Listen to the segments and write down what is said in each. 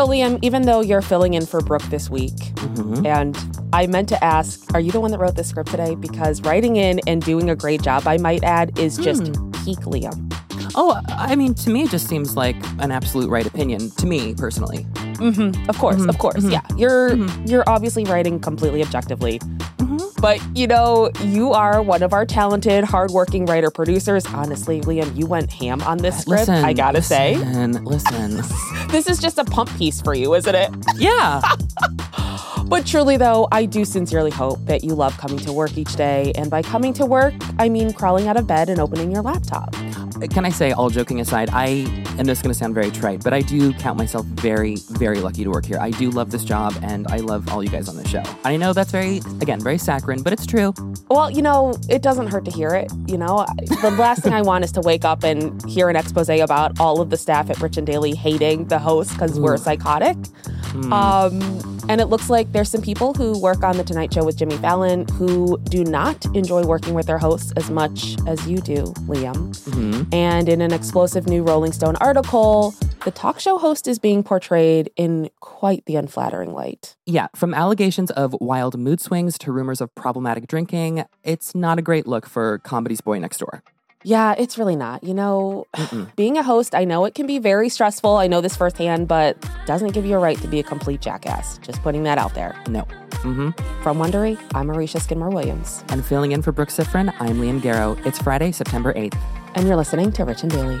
So, Liam, even though you're filling in for Brooke this week, Mhm. and I meant to ask, are you the one that wrote this script today? Because writing in and doing a great job, I might add, is just peak Liam. Oh, I mean, to me, it just seems like an absolute right opinion. To me, personally. Mm-hmm. Of course, of course. Yeah, you're you're obviously writing completely objectively. But you know, you are one of our talented, hardworking writer producers. Honestly, Liam, you went ham on this script. Listen, I gotta say, listen, Listen. this is just a pump piece for you, isn't it? yeah. But truly, though, I do sincerely hope that you love coming to work each day. And by coming to work, I mean crawling out of bed and opening your laptop. Can I say, all joking aside, I am just going to sound very trite, but I do count myself very, very lucky to work here. I do love this job, and I love all you guys on the show. I know that's very, again, very saccharine, but it's true. Well, you know, it doesn't hurt to hear it. You know, the last thing I want is to wake up and hear an expose about all of the staff at Rich and Daily hating the host because we're psychotic. Um, and it looks like there's some people who work on The Tonight Show with Jimmy Fallon who do not enjoy working with their hosts as much as you do, Liam. And in an explosive new Rolling Stone article, the talk show host is being portrayed in quite the unflattering light. Yeah, from allegations of wild mood swings to rumors of problematic drinking, it's not a great look for comedy's boy next door. Yeah, it's really not. You know, being a host, I know it can be very stressful. I know this firsthand, but doesn't give you a right to be a complete jackass. Just putting that out there. No. hmm From Wondery, I'm Aricia Skidmore Williams, And filling in for Brooke Siffrinn, I'm Liam Garrow. It's Friday, September 8th. and you're listening to Rich and Daily.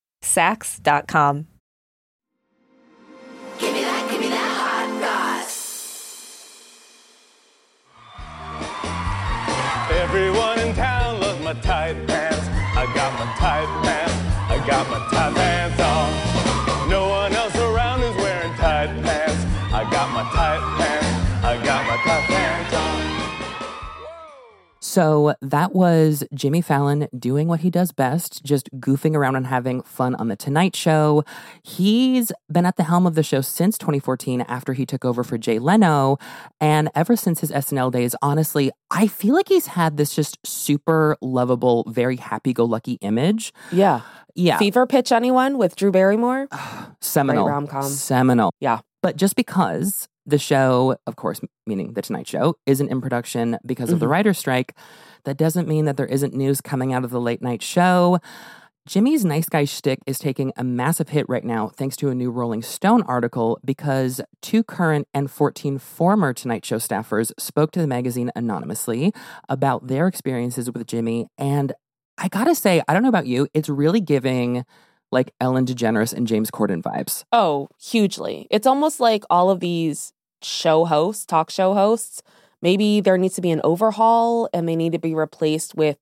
Saks.com. Give me that, give me that hot sauce. Everyone in town loves my tight pants. I got my tight pants. I got my tight pants on. So that was Jimmy Fallon doing what he does best, just goofing around and having fun on The Tonight Show. He's been at the helm of the show since 2014 after he took over for Jay Leno. And ever since his SNL days, honestly, I feel like he's had this just super lovable, very happy go lucky image. Yeah. Yeah. Fever Pitch, anyone with Drew Barrymore? seminal. rom-com. Seminal. Yeah. But just because the show, of course, meaning The Tonight Show, isn't in production because of the Mm-hmm. writer's strike, that doesn't mean that there isn't news coming out of the late night show. Jimmy's nice guy shtick is taking a massive hit right now thanks to a new Rolling Stone article because two current and 14 former Tonight Show staffers spoke to the magazine anonymously about their experiences with Jimmy. And I gotta say, I don't know about you, it's really giving like Ellen DeGeneres and James Corden vibes. Oh, hugely. It's almost like all of these show hosts, talk show hosts, maybe there needs to be an overhaul and they need to be replaced with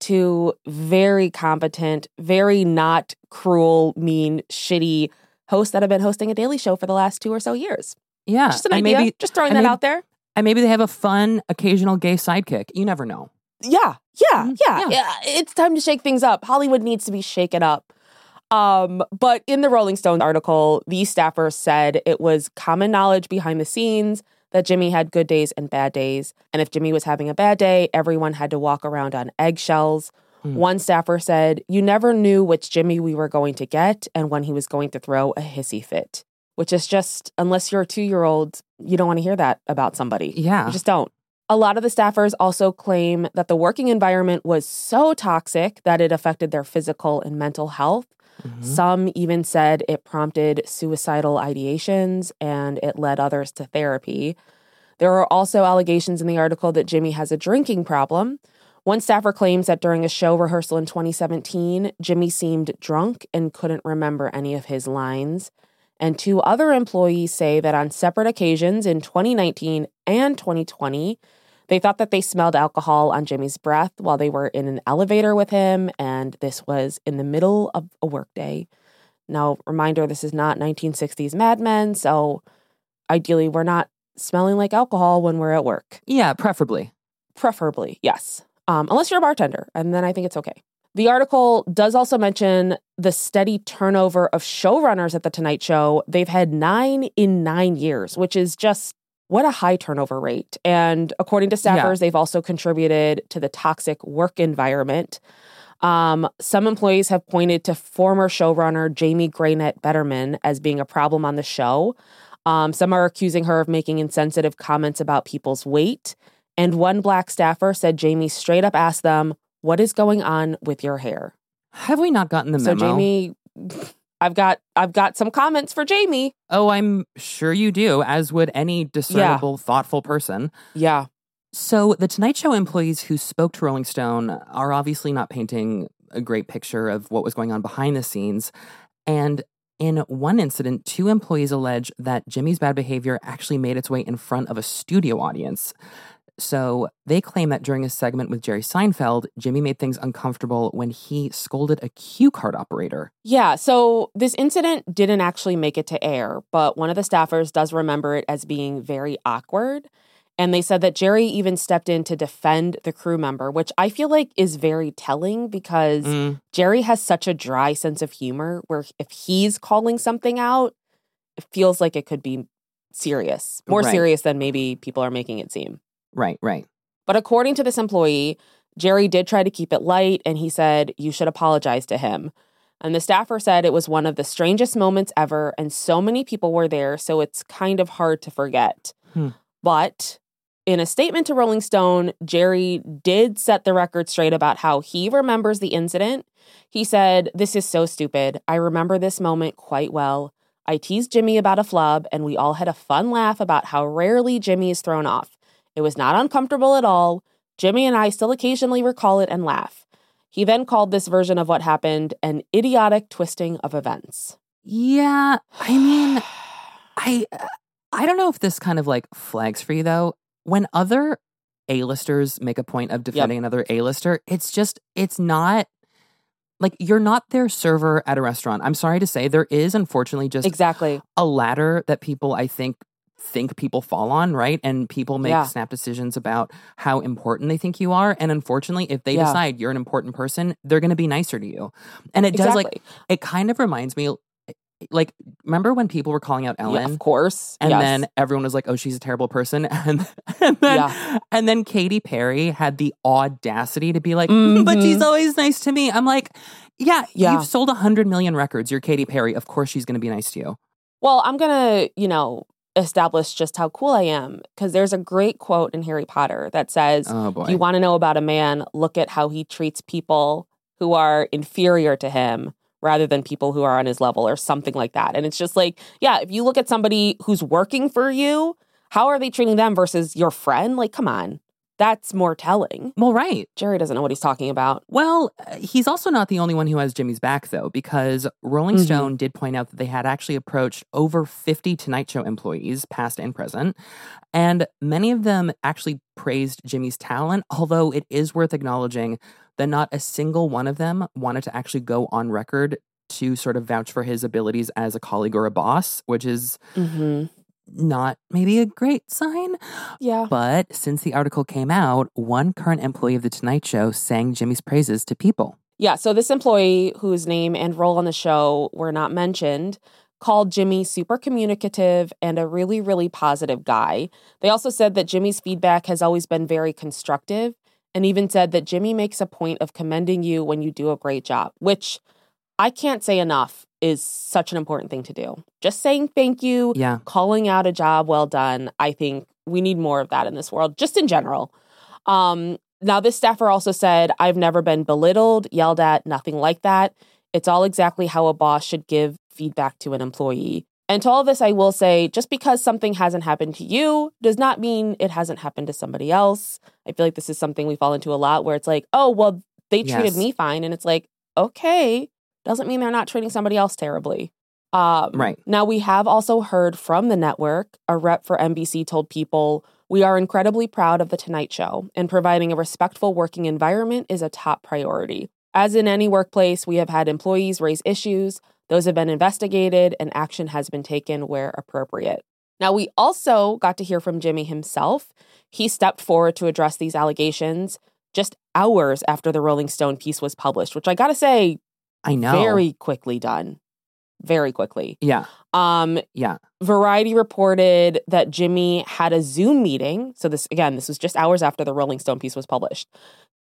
two very competent, very not cruel, mean, shitty hosts that have been hosting a daily show for the last two or so years. Yeah. Just an idea. Maybe, just throwing that maybe- out there. and maybe they have a fun occasional gay sidekick. You never know. Yeah, Yeah, Mhm. yeah, Yeah. yeah. It's time to shake things up. Hollywood needs to be shaken up. Um, but in the Rolling Stone article, these staffers said it was common knowledge behind the scenes that Jimmy had good days and bad days. And if Jimmy was having a bad day, everyone had to walk around on eggshells. Hmm. One staffer said, You never knew which Jimmy we were going to get and when he was going to throw a hissy fit, which is just, unless you're a two year old, you don't want to hear that about somebody. Yeah. You just don't. A lot of the staffers also claim that the working environment was so toxic that it affected their physical and mental health. Mhm. Some even said it prompted suicidal ideations and it led others to therapy. There are also allegations in the article that Jimmy has a drinking problem. One staffer claims that during a show rehearsal in 2017, Jimmy seemed drunk and couldn't remember any of his lines. And two other employees say that on separate occasions in 2019 and 2020, they thought that they smelled alcohol on Jimmy's breath while they were in an elevator with him, and this was in the middle of a workday. Now, reminder this is not 1960s Mad Men, so ideally, we're not smelling like alcohol when we're at work. Yeah, preferably. Preferably, yes. Um, unless you're a bartender, and then I think it's okay. The article does also mention the steady turnover of showrunners at The Tonight Show. They've had nine in nine years, which is just what a high turnover rate. And according to staffers, Yeah. they've also contributed to the toxic work environment. Um, some employees have pointed to former showrunner Jamie Granet Bederman as being a problem on the show. Um, some are accusing her of making insensitive comments about people's weight. And one black staffer said Jamie straight up asked them, What is going on with your hair? Have we not gotten the memo? So? Jamie, I've got I've got some comments for Jamie. oh, I'm sure you do, as would any discernible, thoughtful person. Yeah. So, the Tonight Show employees who spoke to Rolling Stone are obviously not painting a great picture of what was going on behind the scenes. And in one incident, two employees allege that Jimmy's bad behavior actually made its way in front of a studio audience. So, they claim that during a segment with Jerry Seinfeld, Jimmy made things uncomfortable when he scolded a cue card operator. Yeah, so this incident didn't actually make it to air, but one of the staffers does remember it as being very awkward. And they said that Jerry even stepped in to defend the crew member, which I feel like is very telling because Mm, Jerry has such a dry sense of humor where if he's calling something out, it feels like it could be serious, more Right. serious than maybe people are making it seem. Right, right. But according to this employee, Jerry did try to keep it light and he said, You should apologize to him. And the staffer said it was one of the strangest moments ever, and so many people were there, so it's kind of hard to forget. Hmm. But in a statement to Rolling Stone, Jerry did set the record straight about how he remembers the incident. He said, This is so stupid. I remember this moment quite well. I teased Jimmy about a flub, and we all had a fun laugh about how rarely Jimmy is thrown off. It was not uncomfortable at all. Jimmy and I still occasionally recall it and laugh. He then called this version of what happened an idiotic twisting of events. Yeah, I mean, I I don't know if this kind of like flags for you though. When other A-listers make a point of defending another A-lister, it's just it's not like you're not their server at a restaurant. I'm sorry to say there is unfortunately just Exactly. a ladder that people I think think people fall on, right? And people make Yeah. snap decisions about how important they think you are. And unfortunately, if they Yeah. decide you're an important person, they're going to be nicer to you. And it does like it kind of reminds me like remember when people were calling out Yeah, Ellen of course. and Yes. then everyone was like, "Oh, she's a terrible person," and and then Yeah. and then Katy Perry had the audacity to be like, "Mm, "But she's always nice to me." I'm like, "Yeah, Yeah. you've sold a hundred million records. You're Katy Perry. Of course, she's going to be nice to you." Well, I'm going to, you know, establish just how cool I am because there's a great quote in Harry Potter that says, Oh If you want to know about a man, look at how he treats people who are inferior to him rather than people who are on his level or something like that. And it's just like, yeah, if you look at somebody who's working for you, how are they treating them versus your friend? Like, come on. That's more telling. well, right. Jerry doesn't know what he's talking about. Well, uh, he's also not the only one who has Jimmy's back, though, because Rolling Mhm. Stone did point out that they had actually approached over 50 Tonight Show employees, past and present, and many of them actually praised Jimmy's talent, although it is worth acknowledging that not a single one of them wanted to actually go on record to sort of vouch for his abilities as a colleague or a boss, which is Mm-hmm. Not maybe a great sign. Yeah. But since the article came out, one current employee of The Tonight Show sang Jimmy's praises to people. Yeah, so this employee whose name and role on the show were not mentioned called Jimmy super communicative and a really, really positive guy. They also said that Jimmy's feedback has always been very constructive and even said that Jimmy makes a point of commending you when you do a great job, which I can't say enough is such an important thing to do. Just saying thank you, Yeah. calling out a job well done. I think we need more of that in this world, just in general. Um, now, this staffer also said, I've never been belittled, yelled at, nothing like that. It's all exactly how a boss should give feedback to an employee. And to all of this, I will say just because something hasn't happened to you does not mean it hasn't happened to somebody else. I feel like this is something we fall into a lot where it's like, oh, well, they treated Yes. me fine. And it's like, okay, doesn't mean they're not treating somebody else terribly. Um, Right. Now, we have also heard from the network. A rep for NBC told people, We are incredibly proud of The Tonight Show, and providing a respectful working environment is a top priority. As in any workplace, we have had employees raise issues, those have been investigated, and action has been taken where appropriate. Now, we also got to hear from Jimmy himself. He stepped forward to address these allegations just hours after the Rolling Stone piece was published, which I gotta say, I know. very quickly done. Very quickly. Yeah. Um, Yeah. Variety reported that Jimmy had a Zoom meeting. So, this again, this was just hours after the Rolling Stone piece was published.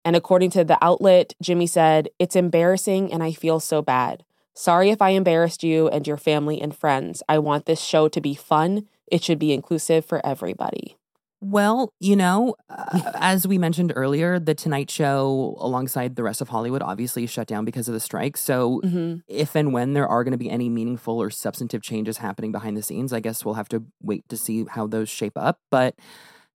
And according to the outlet, Jimmy said, It's embarrassing and I feel so bad. Sorry if I embarrassed you and your family and friends. I want this show to be fun. It should be inclusive for everybody. Well, you know, uh, as we mentioned earlier, The Tonight Show, alongside the rest of Hollywood, obviously shut down because of the strike. So, Mm-hmm. if and when there are going to be any meaningful or substantive changes happening behind the scenes, I guess we'll have to wait to see how those shape up. But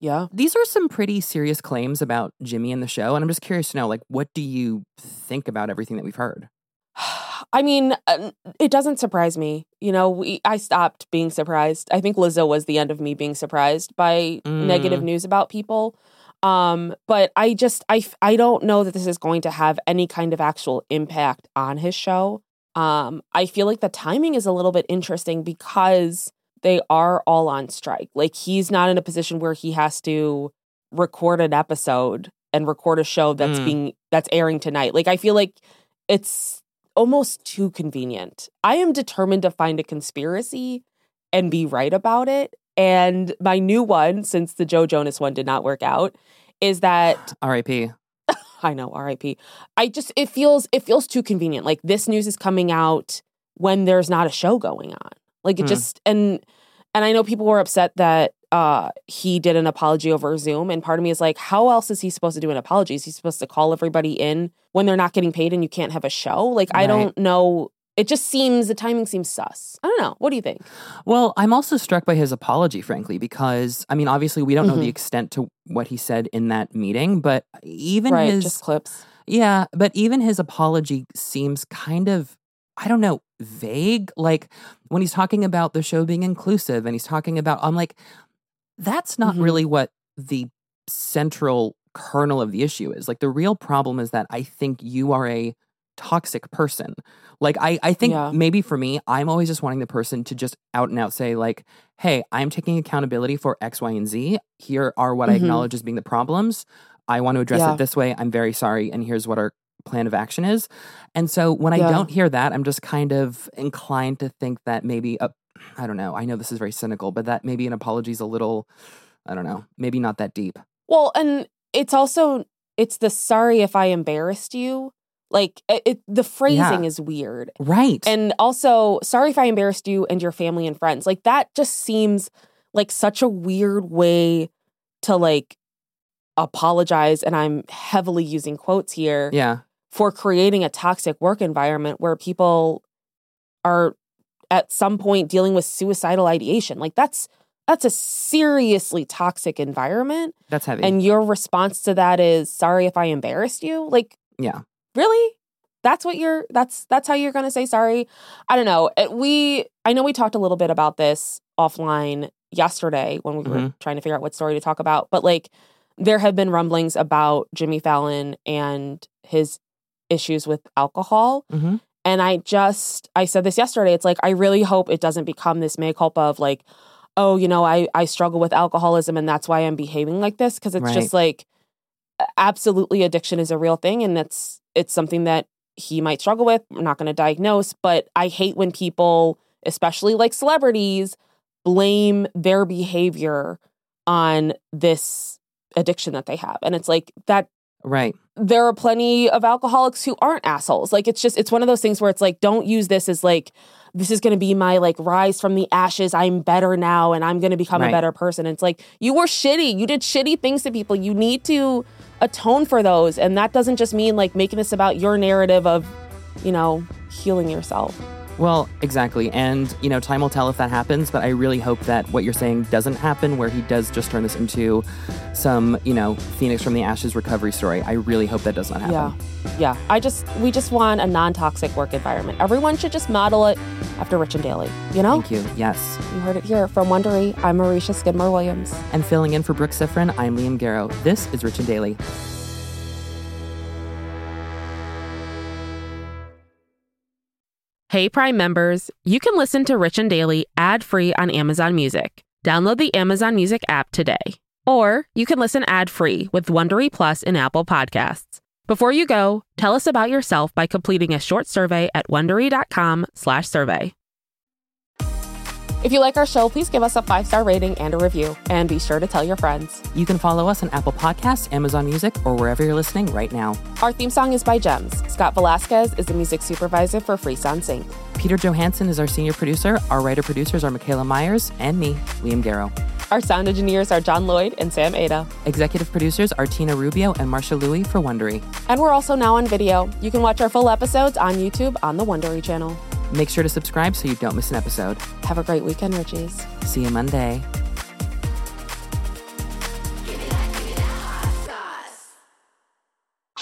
Yeah. these are some pretty serious claims about Jimmy and the show. And I'm just curious to know, like, what do you think about everything that we've heard? I mean, uh, it doesn't surprise me. You know, we, I stopped being surprised. I think Lizzo was the end of me being surprised by Mm. negative news about people. Um, but I just I I don't know that this is going to have any kind of actual impact on his show. Um, I feel like the timing is a little bit interesting because they are all on strike. Like he's not in a position where he has to record an episode and record a show that's Mm. being that's airing tonight. Like I feel like it's almost too convenient. I am determined to find a conspiracy and be right about it. And my new one, since the Joe Jonas one did not work out, is that R.I.P. I know, RIP. I just it feels it feels too convenient. Like this news is coming out when there's not a show going on. Like it Hmm. just and and I know people were upset that uh he did an apology over Zoom and part of me is like how else is he supposed to do an apology? Is he supposed to call everybody in when they're not getting paid and you can't have a show? Like I don't know. It just seems the timing seems sus. I don't know. What do you think? Well, I'm also struck by his apology, frankly, because I mean, obviously, we don't know Mhm. the extent to what he said in that meeting, but even right, his just clips. Yeah, but even his apology seems kind of, I don't know, vague. Like when he's talking about the show being inclusive and he's talking about, I'm like, that's not Mhm. really what the central kernel of the issue is. Like the real problem is that I think you are a toxic person. Like I, I think Yeah. maybe for me, I'm always just wanting the person to just out and out say like, "Hey, I'm taking accountability for X, Y, and Z. Here are what I Mhm. acknowledge as being the problems. I want to address Yeah. it this way. I'm very sorry, and here's what our plan of action is." And so when I don't hear that, I'm just kind of inclined to think that maybe a, I don't know. I know this is very cynical, but that maybe an apology is a little, I don't know, maybe not that deep. Well, and it's also it's the sorry if I embarrassed you. Like it, it the phrasing is weird. Right. And also, sorry if I embarrassed you and your family and friends. Like that just seems like such a weird way to like apologize and I'm heavily using quotes here yeah. for creating a toxic work environment where people are at some point dealing with suicidal ideation. Like that's that's a seriously toxic environment That's heavy. and your response to that is sorry if I embarrassed you. Like yeah. really that's what you're that's that's how you're going to say sorry i don't know we i know we talked a little bit about this offline yesterday when we were Mhm. trying to figure out what story to talk about but like there have been rumblings about jimmy fallon and his issues with alcohol hmm and I just, I said this yesterday. It's like, I really hope it doesn't become this mea culpa of like, oh, you know, I I struggle with alcoholism and that's why I'm behaving like this because it's Right. just like absolutely addiction is a real thing and it's it's something that he might struggle with. I'm not going to diagnose, but I hate when people, especially like celebrities, blame their behavior on this addiction that they have. And it's like that Right. there are plenty of alcoholics who aren't assholes. Like it's just it's one of those things where it's like don't use this as like this is going to be my like rise from the ashes. I'm better now and I'm going to become Right. a better person. It's like you were shitty. You did shitty things to people. You need to atone for those and that doesn't just mean like making this about your narrative of, you know, healing yourself. Well, exactly. And, you know, time will tell if that happens, but I really hope that what you're saying doesn't happen, where he does just turn this into some, you know, Phoenix from the Ashes recovery story. I really hope that does not happen. Yeah. Yeah. I just we just want a non-toxic work environment. Everyone should just model it after Rich and Daily, you know? Thank you. Yes. You heard it here from Wondery. I'm Aricia Skidmore Williams. And filling in for Brooke Siffrinn, I'm Liam Garrow. This is Rich and Daily. Hey Prime members, you can listen to Rich and Daily ad-free on Amazon Music. Download the Amazon Music app today. Or you can listen ad-free with Wondery Plus in Apple Podcasts. Before you go, tell us about yourself by completing a short survey at wondery.com/survey. If you like our show, please give us a five-star rating and a review, and be sure to tell your friends. You can follow us on Apple Podcasts, Amazon Music, or wherever you're listening right now. Our theme song is by Gems. Scott Velasquez is the music supervisor for Frisson Sync. Peter Johansson is our senior producer. Our writer producers are Michaela Myers and me, Liam Garrow. Our sound engineers are John Lloyd and Sam Ada. Executive producers are Tina Rubio and Marshall Lewy for Wondery. And we're also now on video. You can watch our full episodes on YouTube on the Wondery channel. Make sure to subscribe so you don't miss an episode. Have a great weekend, Richies. See you Monday.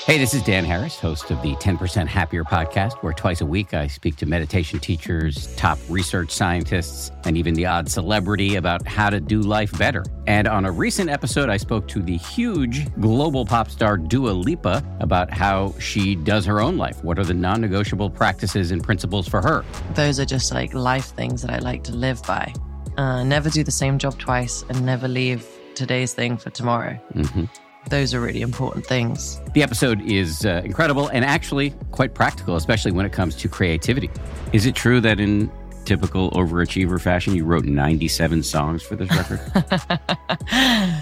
Hey, this is Dan Harris, host of the 10% Happier podcast, where twice a week I speak to meditation teachers, top research scientists, and even the odd celebrity about how to do life better. And on a recent episode, I spoke to the huge global pop star Dua Lipa about how she does her own life. What are the non negotiable practices and principles for her? those are just like life things that I like to live by. Uh, never do the same job twice and never leave today's thing for tomorrow. Mhm. Those are really important things. The episode is uh, incredible and actually quite practical, especially when it comes to creativity. Is it true that in typical overachiever fashion, you wrote 97 songs for this record?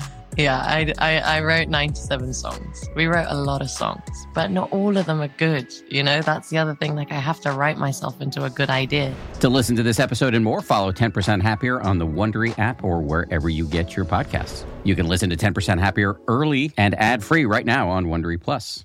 yeah, I, I, I wrote 97 songs. We wrote a lot of songs, but not all of them are good. You know, that's the other thing. Like, I have to write myself into a good idea. to listen to this episode and more, follow 10% Happier on the Wondery app or wherever you get your podcasts. You can listen to 10% Happier early and ad free right now on Wondery Plus.